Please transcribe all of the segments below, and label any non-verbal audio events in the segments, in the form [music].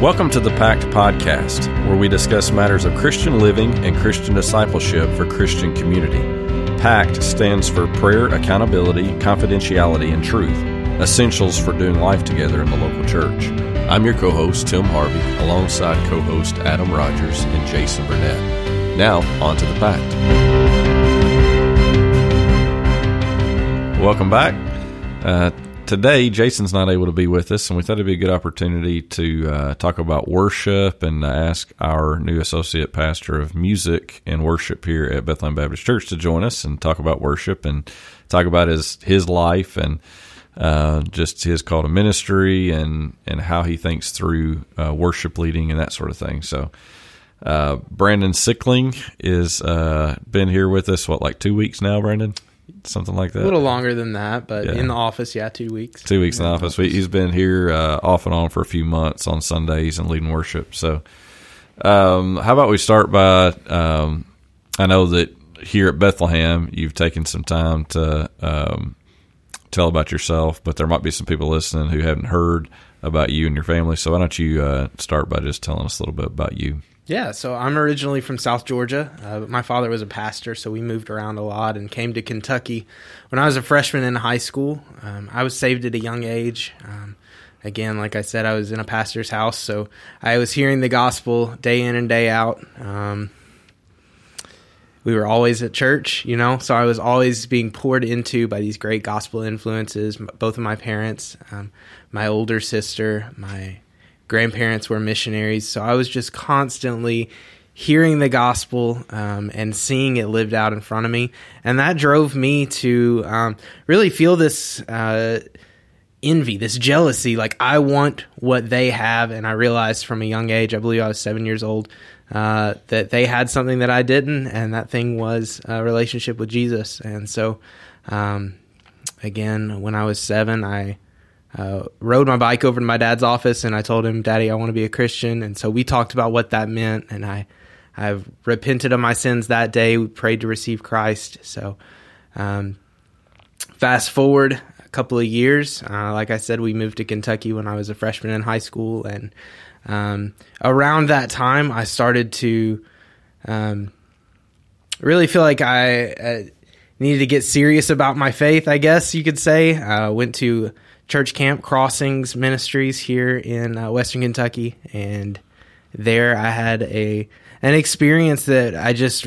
Welcome to the Pact Podcast, where we discuss matters of Christian living and Christian discipleship for Christian community. PACT stands for Prayer, Accountability, Confidentiality, and Truth, essentials for doing life together in the local church. I'm your co host, Tim Harvey, alongside co host Adam Rogers and Jason Burnett. Now, on to the Pact. Welcome back. Uh, today, Jason's not able to be with us, and we thought it'd be a good opportunity to uh, talk about worship and ask our new associate pastor of music and worship here at Bethlehem Baptist Church to join us and talk about worship and talk about his his life and uh, just his call to ministry and and how he thinks through uh, worship leading and that sort of thing. So. Uh, Brandon Sickling is uh, been here with us what like two weeks now, Brandon something like that. A little longer than that, but yeah. in the office, yeah, two weeks. Two weeks in the office. office. He's been here uh, off and on for a few months on Sundays and leading worship. So, um, how about we start by? Um, I know that here at Bethlehem, you've taken some time to um, tell about yourself, but there might be some people listening who haven't heard about you and your family. So, why don't you uh, start by just telling us a little bit about you? Yeah, so I'm originally from South Georgia. Uh, my father was a pastor, so we moved around a lot and came to Kentucky when I was a freshman in high school. Um, I was saved at a young age. Um, again, like I said, I was in a pastor's house, so I was hearing the gospel day in and day out. Um, we were always at church, you know, so I was always being poured into by these great gospel influences. Both of my parents, um, my older sister, my grandparents were missionaries, so I was just constantly hearing the gospel um, and seeing it lived out in front of me, and that drove me to um, really feel this. Uh, envy, this jealousy. Like I want what they have, and I realized from a young age, I believe I was seven years old, uh, that they had something that I didn't, and that thing was a relationship with Jesus. And so, um, again, when I was seven, I uh, rode my bike over to my dad's office and I told him, Daddy, I want to be a Christian. And so we talked about what that meant. And I, I've repented of my sins that day. We prayed to receive Christ. So, um, fast forward a couple of years. Uh, like I said, we moved to Kentucky when I was a freshman in high school. And um, around that time, I started to um, really feel like I uh, needed to get serious about my faith, I guess you could say. I uh, went to church camp crossings ministries here in uh, western kentucky and there i had a an experience that i just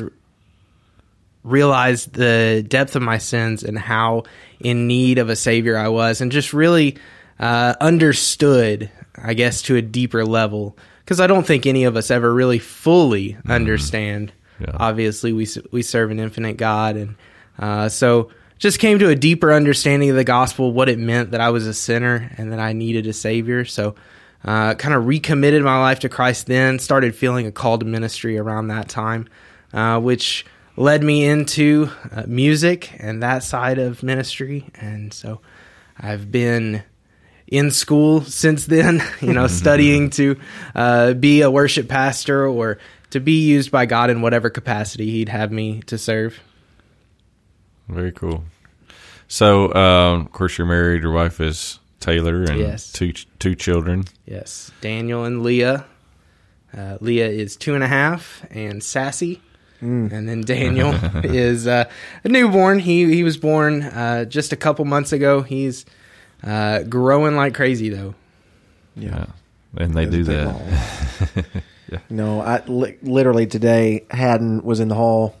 realized the depth of my sins and how in need of a savior i was and just really uh, understood i guess to a deeper level because i don't think any of us ever really fully mm-hmm. understand yeah. obviously we we serve an infinite god and uh, so just came to a deeper understanding of the gospel, what it meant that I was a sinner and that I needed a savior. So, uh, kind of recommitted my life to Christ then, started feeling a call to ministry around that time, uh, which led me into uh, music and that side of ministry. And so I've been in school since then, [laughs] you know, studying [laughs] to uh, be a worship pastor or to be used by God in whatever capacity He'd have me to serve. Very cool. So, um, of course, you're married. Your wife is Taylor, and yes. two two children. Yes, Daniel and Leah. Uh, Leah is two and a half, and sassy. Mm. And then Daniel [laughs] is uh, a newborn. He he was born uh, just a couple months ago. He's uh, growing like crazy, though. Yeah, yeah. and they do that. [laughs] yeah. No, I li- literally today Haddon was in the hall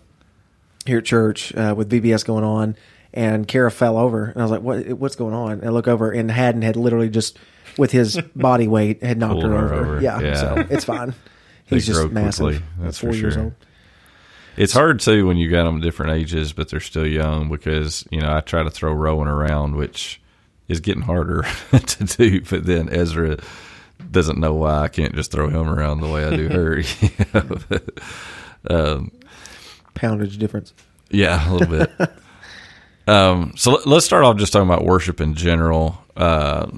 here at church uh, with VBS going on, and Kara fell over, and I was like, "What? What's going on?" And I look over, and Haddon had literally just with his [laughs] body weight had knocked her, her over. over. Yeah, yeah, so it's fine. [laughs] He's just massive. Quickly. That's four for sure. Years old. It's hard too when you got them different ages, but they're still young because you know I try to throw Rowan around, which is getting harder [laughs] to do. But then Ezra doesn't know why I can't just throw him around the way I do her. um, Poundage difference. Yeah, a little bit. [laughs] Um, so let, us start off just talking about worship in general. Uh,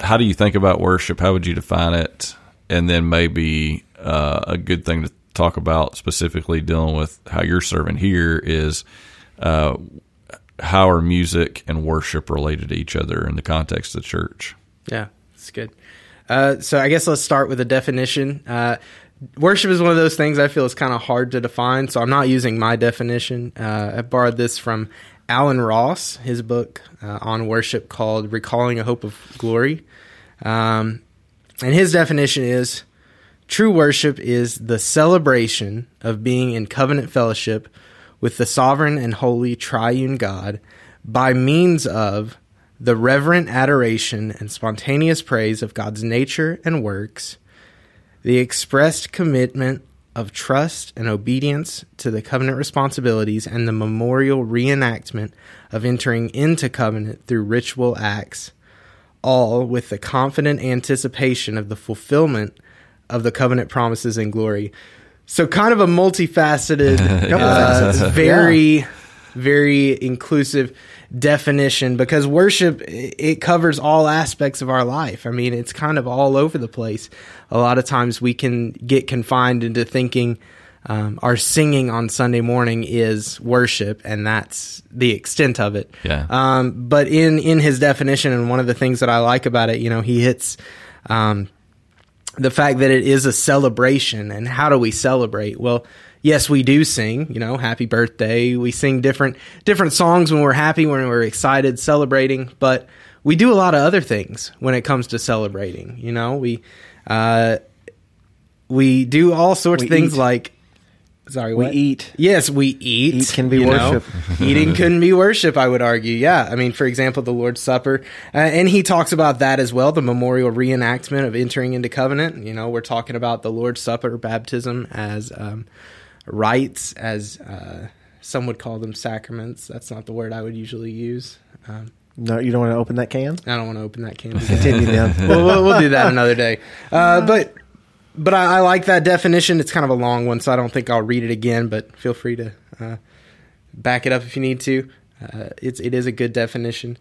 how do you think about worship? How would you define it? And then maybe uh, a good thing to talk about specifically dealing with how you're serving here is uh, how are music and worship related to each other in the context of the church? Yeah, that's good. Uh, so I guess let's start with a definition. Uh, worship is one of those things I feel is kind of hard to define, so I'm not using my definition. Uh, I borrowed this from Allen Ross, his book uh, on worship called "Recalling a Hope of Glory," um, and his definition is. True worship is the celebration of being in covenant fellowship with the sovereign and holy triune God by means of the reverent adoration and spontaneous praise of God's nature and works, the expressed commitment of trust and obedience to the covenant responsibilities, and the memorial reenactment of entering into covenant through ritual acts, all with the confident anticipation of the fulfillment of the covenant promises and glory. So, kind of a multifaceted, [laughs] uh, [laughs] very, very inclusive definition because worship it covers all aspects of our life. I mean, it's kind of all over the place. A lot of times we can get confined into thinking um, our singing on Sunday morning is worship, and that's the extent of it. Yeah. Um, but in in his definition, and one of the things that I like about it, you know, he hits. Um, the fact that it is a celebration and how do we celebrate? Well, yes, we do sing, you know, happy birthday. We sing different different songs when we're happy, when we're excited, celebrating, but we do a lot of other things when it comes to celebrating, you know. We uh we do all sorts we of things eat. like Sorry, we eat. Yes, we eat. Eat can be worship. [laughs] Eating couldn't be worship, I would argue. Yeah, I mean, for example, the Lord's Supper, uh, and he talks about that as well. The memorial reenactment of entering into covenant. You know, we're talking about the Lord's Supper, baptism as um, rites, as uh, some would call them sacraments. That's not the word I would usually use. Um, no, you don't want to open that can. I don't want to open that can. [laughs] Continue then. [laughs] we'll, we'll, we'll, do that another day. Uh, but but I, I, like that definition. It's kind of a long one, so I don't think I'll read it again. But feel free to uh, back it up if you need to. Uh, it's it is a good definition.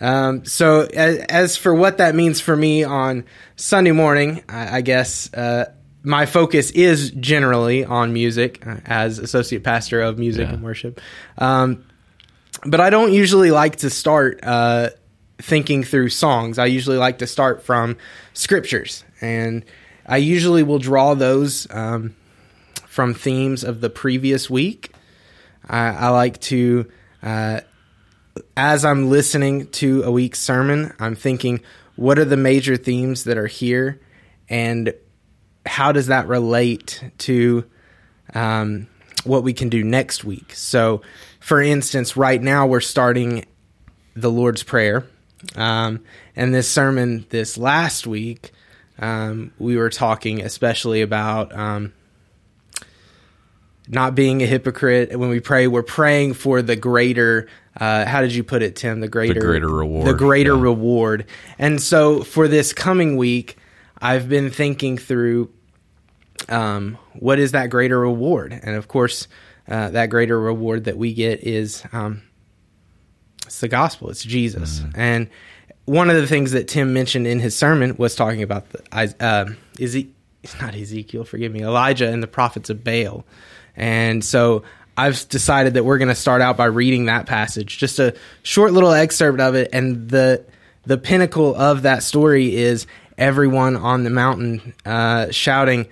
Um, so as, as, for what that means for me on Sunday morning, I, I guess uh, my focus is generally on music uh, as associate pastor of music yeah. and worship. Um, but I don't usually like to start uh, thinking through songs. I usually like to start from scriptures and I usually will draw those um, from themes of the previous week. I, I like to, uh, as I'm listening to a week's sermon, I'm thinking, what are the major themes that are here, and how does that relate to um, what we can do next week? So, for instance, right now we're starting the Lord's Prayer. Um, and this sermon this last week um, we were talking especially about um, not being a hypocrite. When we pray, we're praying for the greater. Uh, how did you put it, Tim? The greater, the greater reward. The greater yeah. reward. And so for this coming week, I've been thinking through um, what is that greater reward, and of course, uh, that greater reward that we get is um, it's the gospel. It's Jesus, mm. and one of the things that Tim mentioned in his sermon was talking about the uh, is not Ezekiel, forgive me, Elijah and the prophets of Baal, and so I've decided that we're going to start out by reading that passage, just a short little excerpt of it, and the the pinnacle of that story is everyone on the mountain uh, shouting.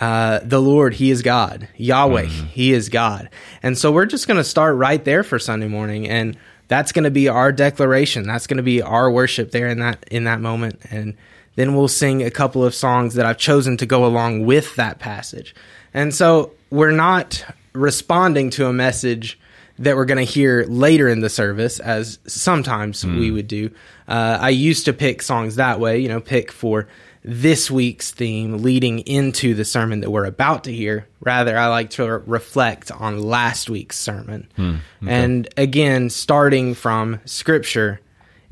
Uh, the Lord, He is God. Yahweh, mm-hmm. He is God. And so we're just going to start right there for Sunday morning. And that's going to be our declaration. That's going to be our worship there in that in that moment, and then we'll sing a couple of songs that I've chosen to go along with that passage. And so we're not responding to a message that we're going to hear later in the service, as sometimes mm. we would do. Uh, I used to pick songs that way, you know, pick for this week's theme leading into the sermon that we're about to hear. Rather, I like to reflect on last week's sermon. Hmm, okay. And again, starting from scripture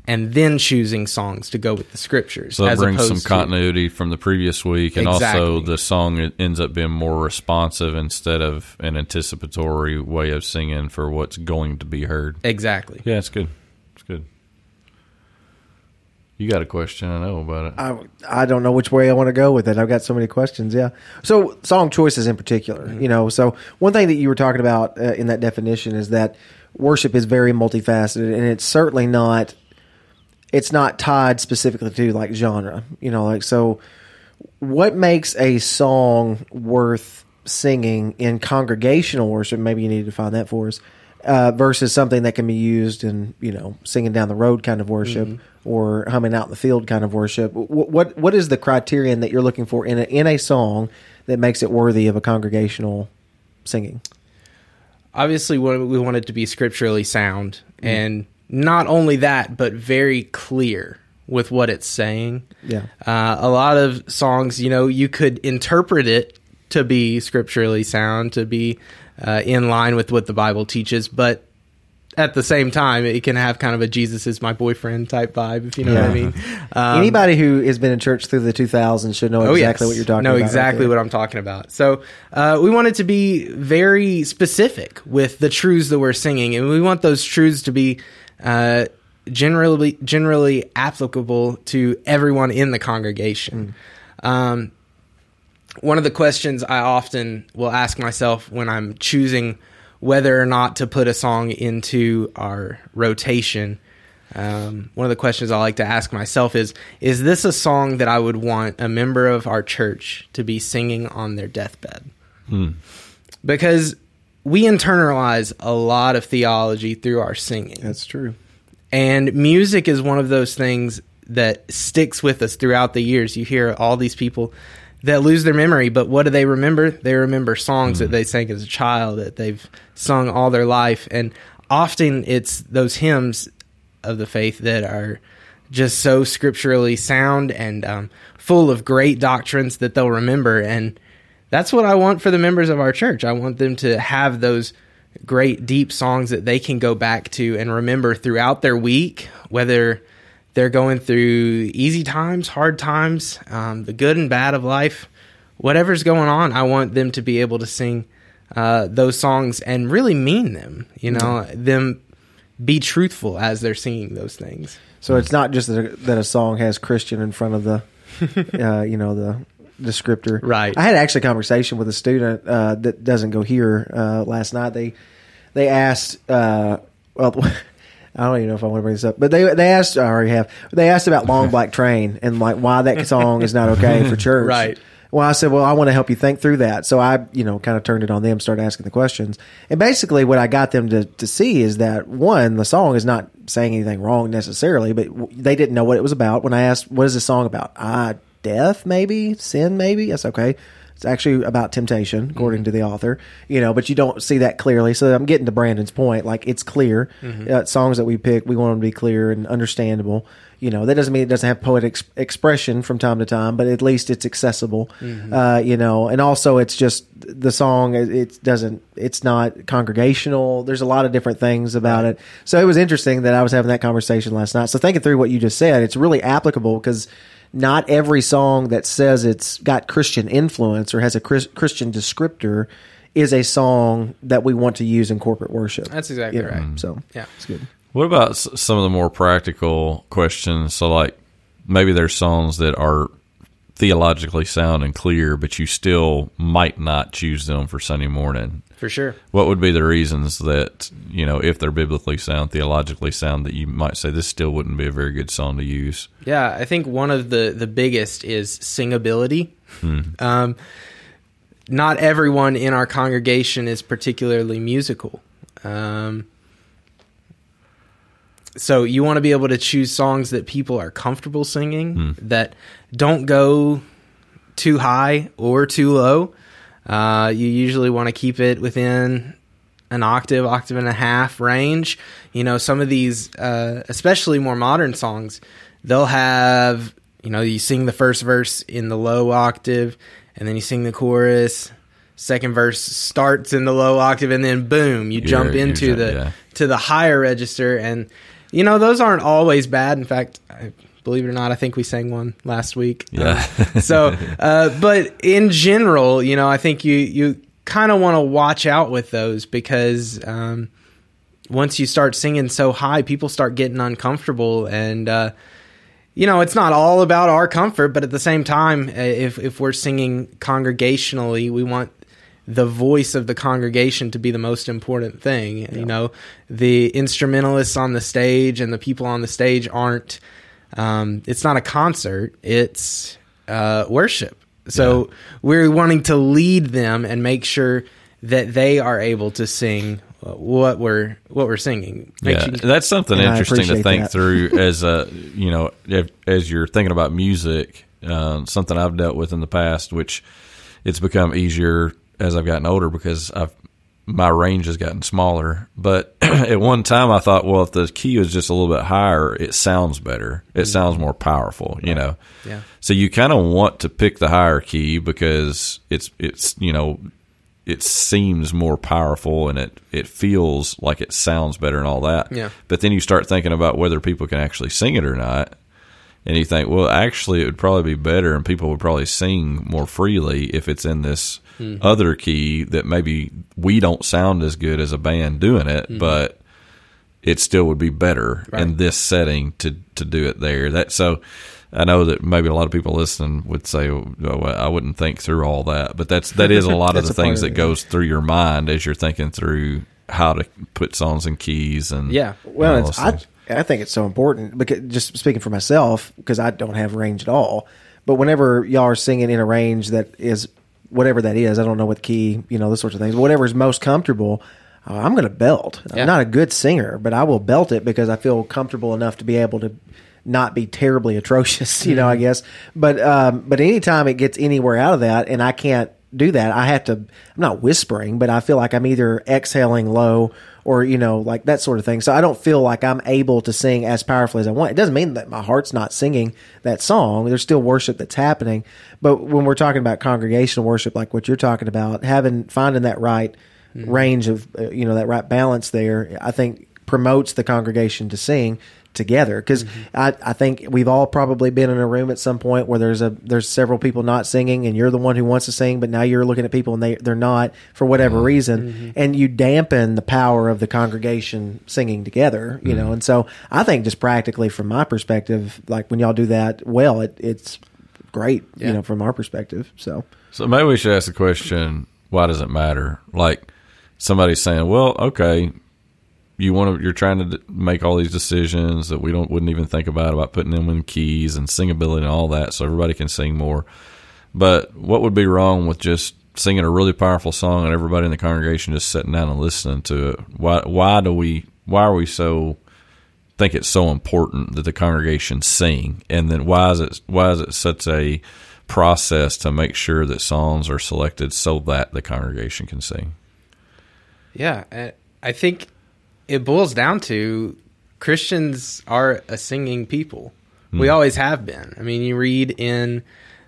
and then choosing songs to go with the scriptures. So that brings some continuity from the previous week, and exactly. also the song ends up being more responsive instead of an anticipatory way of singing for what's going to be heard. Exactly. Yeah, it's good. It's good. You got a question? I know about it. I I don't know which way I want to go with it. I've got so many questions. Yeah. So song choices in particular, mm-hmm. you know. So one thing that you were talking about uh, in that definition is that worship is very multifaceted, and it's certainly not it's not tied specifically to like genre. You know, like so. What makes a song worth singing in congregational worship? Maybe you need to find that for us. Uh, versus something that can be used in you know singing down the road kind of worship or humming out in the field kind of worship. What what, what is the criterion that you're looking for in a, in a song that makes it worthy of a congregational singing? obviously we we want it to be scripturally sound and not only that but very clear with what it's saying Yeah. uh, a lot of songs you know you could interpret it to be scripturally sound to be uh, in line with what the bible teaches but at the same time it can have kind of a jesus is my boyfriend type vibe if you know what i mean um, Anybody who has been in church through the 2000s should know exactly what you're talking know about. right exactly there. what I'm talking about. So uh, we want it to be very specific with the truths that we're singing, and we want those truths to be uh, generally generally applicable to everyone in the congregation. Um, one of the questions I often will ask myself when I'm choosing whether or not to put a song into our rotation. Um, one of the questions I like to ask myself is: Is this a song that I would want a member of our church to be singing on their deathbed? Because we internalize a lot of theology through our singing. That's true. And music is one of those things that sticks with us throughout the years. You hear all these people that lose their memory, but what do they remember? They remember songs that they sang as a child that they've sung all their life. And often it's those hymns of the faith that are just so scripturally sound and um, full of great doctrines that they'll remember. And that's what I want for the members of our church. I want them to have those great deep songs that they can go back to and remember throughout their week, whether they're going through easy times, hard times, um, the good and bad of life, whatever's going on. I want them to be able to sing uh, those songs and really mean them. You know, them be truthful as they're singing those things. So it's not just that a, that a song has Christian in front of the, [laughs] uh, you know, the descriptor. Right. I had actually a conversation with a student uh, that doesn't go here uh, last night. They they asked, uh, well, [laughs] I don't even know if I want to bring this up, but they they asked, I already have. They asked about Long [laughs] Black Train and like why that song is not okay for [laughs] church. Right. Well, I said, well, I want to help you think through that. So I, you know, kind of turned it on them, started asking the questions. And basically what I got them to, to see is that one, the song is not saying anything wrong necessarily, but they didn't know what it was about. When I asked, what is this song about? Ah, death, maybe? Sin, maybe? That's okay. It's actually about temptation, according to the author, you know, but you don't see that clearly. So I'm getting to Brandon's point. Like, it's clear. Uh, songs that we pick, we want them to be clear and understandable. You know, that doesn't mean it doesn't have poetic ex- expression from time to time, but at least it's accessible. Uh, you know, and also it's just the song. It, it doesn't. It's not congregational. There's a lot of different things about it. So it was interesting that I was having that conversation last night. So thinking through what you just said, it's really applicable because not every song that says it's got Christian influence or has a Chris, Christian descriptor is a song that we want to use in corporate worship. That's exactly You know, right. So mm-hmm. Yeah. it's good. What about some of the more practical questions? So, like maybe there's songs that are theologically sound and clear, but you still might not choose them for Sunday morning. For sure. What would be the reasons that you know, if they're biblically sound, theologically sound, that you might say this still wouldn't be a very good song to use? Yeah, I think one of the the biggest is singability. Um, not everyone in our congregation is particularly musical. Um, so you want to be able to choose songs that people are comfortable singing that don't go too high or too low. Uh, you usually want to keep it within an octave, octave and a half range. You know, some of these, uh, especially more modern songs, they'll have, you know, you sing the first verse in the low octave and then you sing the chorus. Second verse starts in the low octave and then boom, you You're- jump into the yeah. to the higher register and you know those aren't always bad. In fact I, believe it or not i think we sang one last week. Yeah. Um, [laughs] so uh, but in general you know i think you you kind of want to watch out with those because um, once you start singing so high people start getting uncomfortable and uh, you know it's not all about our comfort but at the same time uh, if if we're singing congregationally we want the voice of the congregation to be the most important thing. You know, the instrumentalists on the stage and the people on the stage aren't. Um, it's not a concert; it's uh, worship. So we're wanting to lead them and make sure that they are able to sing what we're what we're singing. Makes Yeah, you- that's something And interesting to think that. through [laughs] as a you know if, as you're thinking about music. Uh, something I've dealt with in the past, which it's become easier as I've gotten older because I've my range has gotten smaller. But [clears throat] at one time, I thought, well, if the key was just a little bit higher, it sounds better. It mm-hmm. sounds more powerful. You know. Yeah. So you kind of want to pick the higher key because it's it's you know it seems more powerful and it it feels like it sounds better and all that. Yeah. But then you start thinking about whether people can actually sing it or not. And you think, well, actually, it would probably be better, and people would probably sing more freely if it's in this Mm-hmm. other key that maybe we don't sound as good as a band doing it, Mm-hmm. but it still would be better in this setting to to do it there. That so. I know that maybe a lot of people listening would say, oh, well, "I wouldn't think through all that," but that's that is a lot of [laughs] the things that goes through your mind as you're thinking through how to put songs in keys and Yeah. Well, and all it's, those I. I think it's so important because just speaking for myself, because I don't have range at all. But whenever y'all are singing in a range that is whatever that is, I don't know what key, you know, those sorts of things. Whatever is most comfortable, uh, I'm going to belt. Yeah. I'm not a good singer, but I will belt it because I feel comfortable enough to be able to not be terribly [laughs] atrocious, you know, I guess. But um, but anytime it gets anywhere out of that, and I can't do that, I have to. I'm not whispering, but I feel like I'm either exhaling low or you know like that sort of thing. So I don't feel like I'm able to sing as powerfully as I want. It doesn't mean that my heart's not singing that song. There's still worship that's happening. But when we're talking about congregational worship, like what you're talking about, having finding that right range of uh, you know that right balance there, I think promotes the congregation to sing together. Because mm-hmm. I, I think we've all probably been in a room at some point where there's a there's several people not singing and you're the one who wants to sing but now you're looking at people and they they're not for whatever uh-huh. reason. Mm-hmm. And you dampen the power of the congregation singing together you know? Mm-hmm. And so I think just practically from my perspective like when y'all do that well it, it's great you know from our perspective so. So maybe we should ask the question: Why does it matter? Like somebody's saying, "Well, okay, you want to, you're trying to make all these decisions that we don't wouldn't even think about about putting them in keys and singability and all that, so everybody can sing more." But what would be wrong with just singing a really powerful song and everybody in the congregation just sitting down and listening to it? Why? Why do we? Why are we so? think it's so important that the congregation sing and then why is it why is it such a process to make sure that songs are selected so that the congregation can sing Yeah, I- I think it boils down to Christians are a singing people. We always have been. I mean, you read in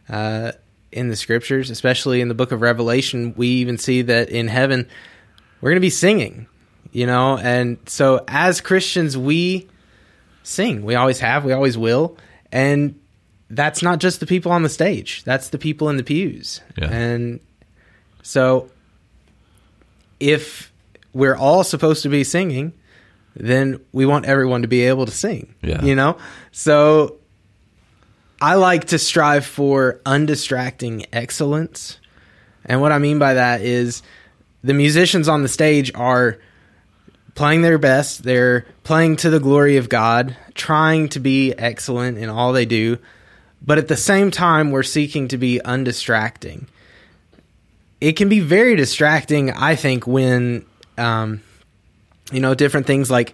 uh, in the scriptures, especially in the book of Revelation, we even see that in heaven we're going to be singing. You know, and so as Christians, we sing. We always have. We always will. And that's not just the people on the stage. That's the people in the pews. Yeah. And so if we're all supposed to be singing, then we want everyone to be able to sing. Yeah. You know? So I like to strive for undistracting excellence. And what I mean by that is the musicians on the stage are playing their best. They're playing to the glory of God, trying to be excellent in all they do. But at the same time, we're seeking to be undistracting. It can be very distracting, I think, when, um, you know, different things like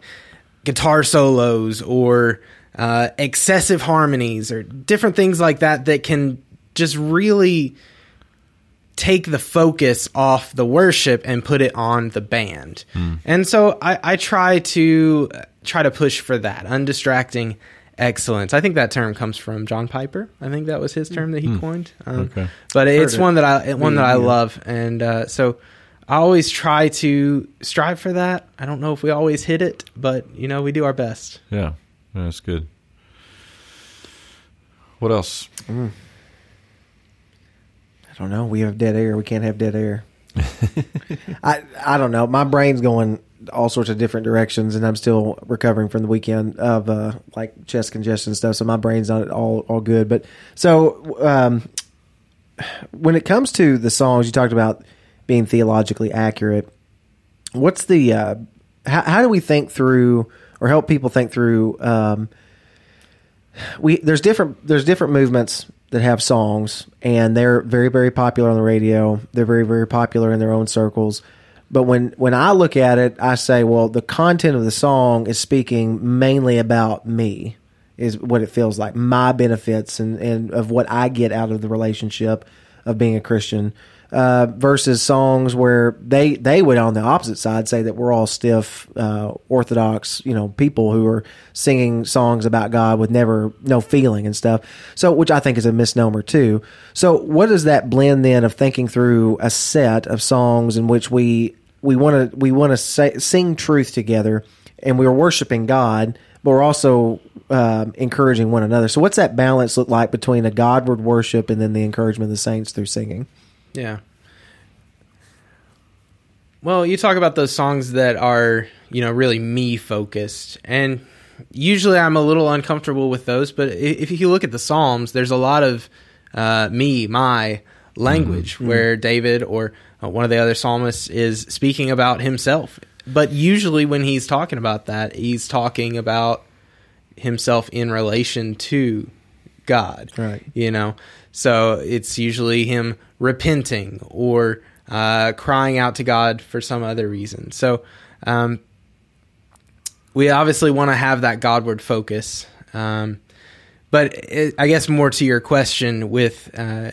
guitar solos or uh, excessive harmonies or different things like that that can just really take the focus off the worship and put it on the band. And so I, I try to try to push for that undistracting excellence. I think that term comes from John Piper. I think that was his term that he coined. Um, Okay. But it's it. one that I one that I Yeah. love, and uh, so I always try to strive for that. I don't know if we always hit it, but you know we do our best. yeah Yeah, that's good what else I don't know. We have dead air. We can't have dead air. [laughs] I I don't know. My brain's going all sorts of different directions, and I'm still recovering from the weekend of uh, like chest congestion stuff. So my brain's not all all good. But so um, when it comes to the songs you talked about, being theologically accurate. What's the uh, how, how do we think through or help people think through? Um, we there's different there's different movements that have songs and they're very very popular on the radio. They're very very popular in their own circles. But when when I look at it, I say, well, the content of the song is speaking mainly about me, is what it feels like, my benefits and and of what I get out of the relationship of being a Christian. Uh, versus songs where they they would on the opposite side say that we're all stiff uh, orthodox you know people who are singing songs about God with never no feeling and stuff. So which I think is a misnomer too. So what is that blend then of thinking through a set of songs in which we we want to we want to sing truth together and we're worshiping God but we're also um, encouraging one another? So what's that balance look like between a Godward worship and then the encouragement of the saints through singing yeah. Well, you talk about those songs that are, you know, really me focused. And usually I'm a little uncomfortable with those, but if you look at the Psalms, there's a lot of uh, me, my language mm-hmm. where David or uh, one of the other psalmists is speaking about himself. But usually when he's talking about that, he's talking about himself in relation to God. Right. You know, so it's usually him repenting or uh, crying out to God for some other reason. So um, we obviously want to have that Godward focus. Um, but it, I guess more to your question with uh,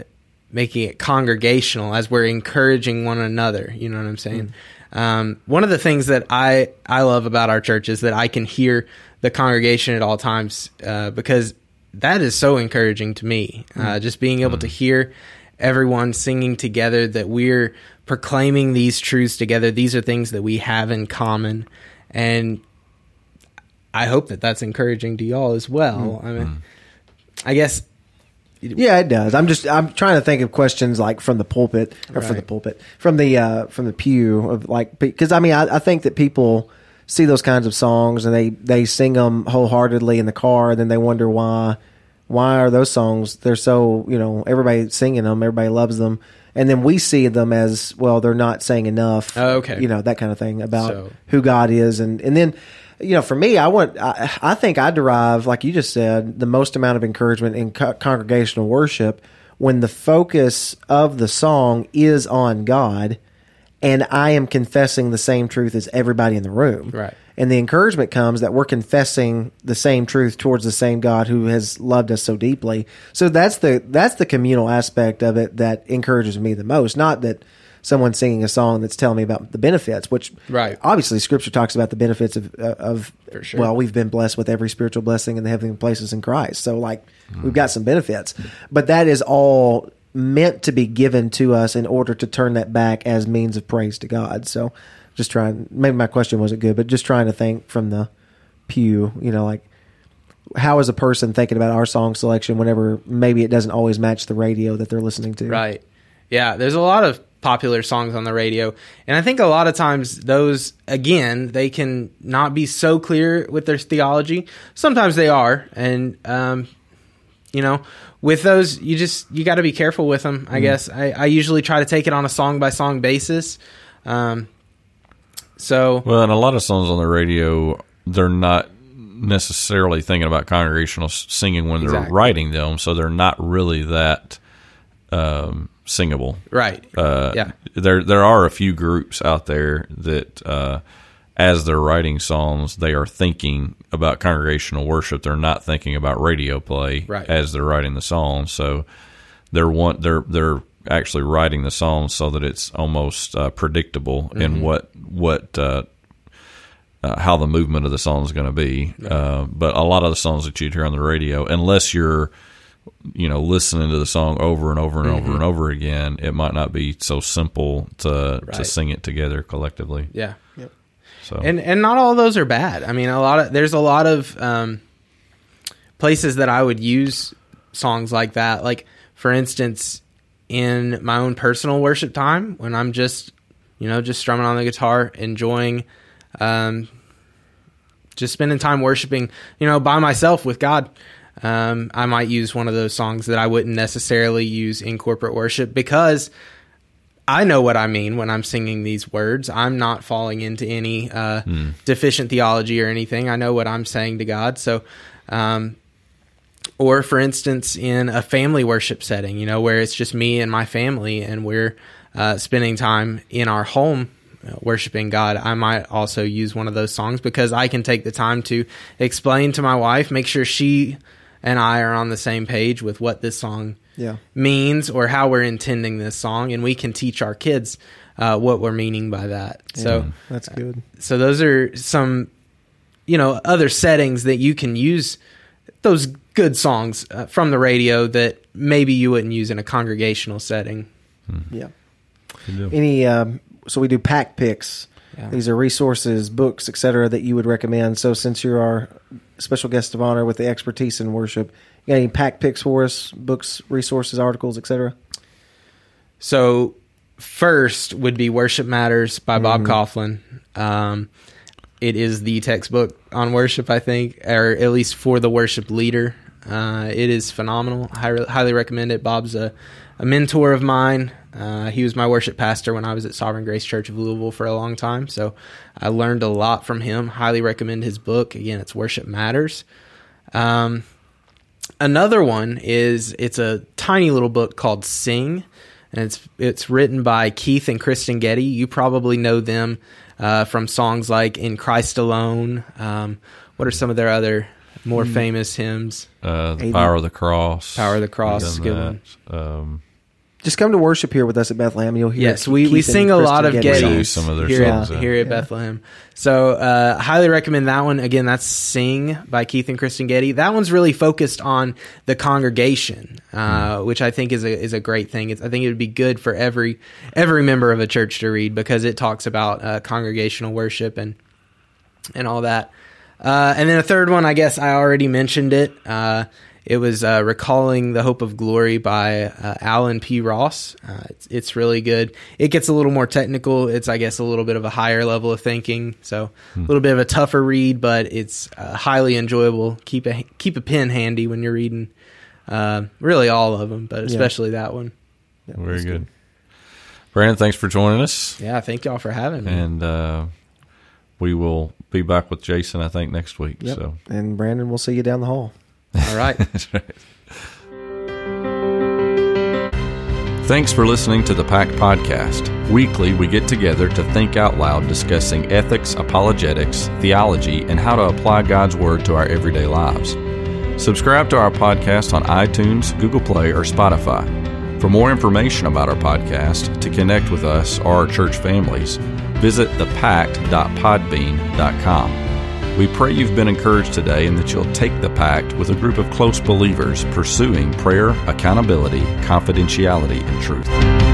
making it congregational as we're encouraging one another. You know what I'm saying? Mm. Um, one of the things that I I love about our church is that I can hear the congregation at all times uh, because that is so encouraging to me. Uh, mm. just being able mm. to hear everyone singing together that we're proclaiming these truths together. These are things that we have in common, and I hope that that's encouraging to y'all as well. Mm. I mean, I guess. Yeah, it does. I'm just I'm trying to think of questions like from the pulpit or right. from the pulpit from the uh, from the pew of like because I mean I, I think that people see those kinds of songs and they they sing them wholeheartedly in the car and then they wonder why why are those songs they're so you know everybody singing them everybody loves them and then we see them as well they're not saying enough oh, okay you know that kind of thing about so. who god is and and then you know for me i want I, I think i derive like you just said the most amount of encouragement in co- congregational worship when the focus of the song is on god and i am confessing the same truth as everybody in the room right and the encouragement comes that we're confessing the same truth towards the same God who has loved us so deeply. So that's the that's the communal aspect of it that encourages me the most. Not that someone singing a song that's telling me about the benefits, which right. obviously Scripture talks about the benefits of uh, of sure. well, we've been blessed with every spiritual blessing in the heavenly places in Christ. So like mm. we've got some benefits, but that is all meant to be given to us in order to turn that back as means of praise to God. So just trying. Maybe my question wasn't good, but just trying to think from the pew. You know, like how is a person thinking about our song selection whenever maybe it doesn't always match the radio that they're listening to? Right. Yeah. There's a lot of popular songs on the radio, and I think a lot of times those again they can not be so clear with their theology. Sometimes they are, and um, you know with those you just you got to be careful with them i mm. guess I, I, usually try to take it on a song by song basis um, so well, and a lot of songs on the radio, they're not necessarily thinking about congregational singing when they're writing them, so they're not really that um, singable. Right. Uh, yeah. There there are a few groups out there that. Uh, as they're writing songs, they are thinking about congregational worship. They're not thinking about radio play right. as they're writing the song. So they're one they're they're actually writing the song so that it's almost uh, predictable mm-hmm. in what what uh, uh, how the movement of the song is going to be. Right. Uh, but a lot of the songs that you'd hear on the radio, unless you're you know listening to the song over and over and mm-hmm. over and over again, it might not be so simple to right. to sing it together collectively. Yeah. Yep. So and and not all those are bad. I mean, a lot of there's a lot of um, places that I would use songs like that. Like for instance, in my own personal worship time when I'm just, you know, just strumming on the guitar, enjoying, um, just spending time worshiping, you know, by myself with God. Um, I might use one of those songs that I wouldn't necessarily use in corporate worship because I know what I mean when I'm singing these words. I'm not falling into any uh, deficient theology or anything. I know what I'm saying to God. So, um, or for instance, in a family worship setting, you know, where it's just me and my family, and we're uh, spending time in our home uh, worshiping God, I might also use one of those songs because I can take the time to explain to my wife, make sure she and I are on the same page with what this song Yeah. means or how we're intending this song, and we can teach our kids uh, what we're meaning by that. So, That's good. so those are some, you know, other settings that you can use those good songs uh, from the radio that maybe you wouldn't use in a congregational setting. Yeah. Good deal. Any um, so we do Pact picks. Yeah. These are resources, books, etc. that you would recommend. So since you're our special guest of honor with the expertise in worship, you got any Pact picks for us? Books, resources, articles, etc. So first would be Worship Matters by Bob Kauflin. Um, it is the textbook on worship, I think, or at least for the worship leader. Uh, it is phenomenal. I highly, highly recommend it. Bob's a, a mentor of mine. Uh, he was my worship pastor when I was at Sovereign Grace Church of Louisville for a long time. So I learned a lot from him. Highly recommend his book. Again, it's Worship Matters. Um, another one is it's a tiny little book called Sing, and it's it's written by Keith and Kristen Getty. You probably know them uh, from songs like "In Christ Alone." Um, what are some of their other more famous hymns? Uh, the power of the cross. Power of the Cross, good that. Um, Just come to worship here with us at Bethlehem. You'll hear. Yes, Keith we, we sing a lot of Getty Getty. Gettys Some of their here, songs, at, here at Bethlehem. So, uh, highly recommend that one. Again, that's "Sing" by Keith and Kristen Getty. That one's really focused on the congregation, uh, which I think is a is a great thing. It's, I think it would be good for every every member of a church to read because it talks about uh, congregational worship and and all that. Uh, and then a third one, I guess I already mentioned it. It was uh, Recalling the Hope of Glory by uh, Allen P. Ross. Uh, it's, it's really good. It gets a little more technical. It's, I guess, a little bit of a higher level of thinking. So a little bit of a tougher read, but it's uh, highly enjoyable. Keep a keep a pen handy when you're reading. Uh, really, all of them, but especially that one. Yeah, very that's good. Brandon, thanks for joining us. Yeah, thank y'all for having me. And uh, we will be back with Jason, I think, next week. Yep. So And Brandon, we'll see you down the hall. All right. [laughs] Right. Thanks for listening to the Pact Podcast. Weekly, we get together to think out loud, discussing ethics, apologetics, theology, and how to apply God's Word to our everyday lives. Subscribe to our podcast on iTunes, Google Play, or Spotify. For more information about our podcast, to connect with us or our church families, visit thepact.podbean.com. We pray you've been encouraged today and that you'll take the pact with a group of close believers pursuing prayer, accountability, confidentiality, and truth.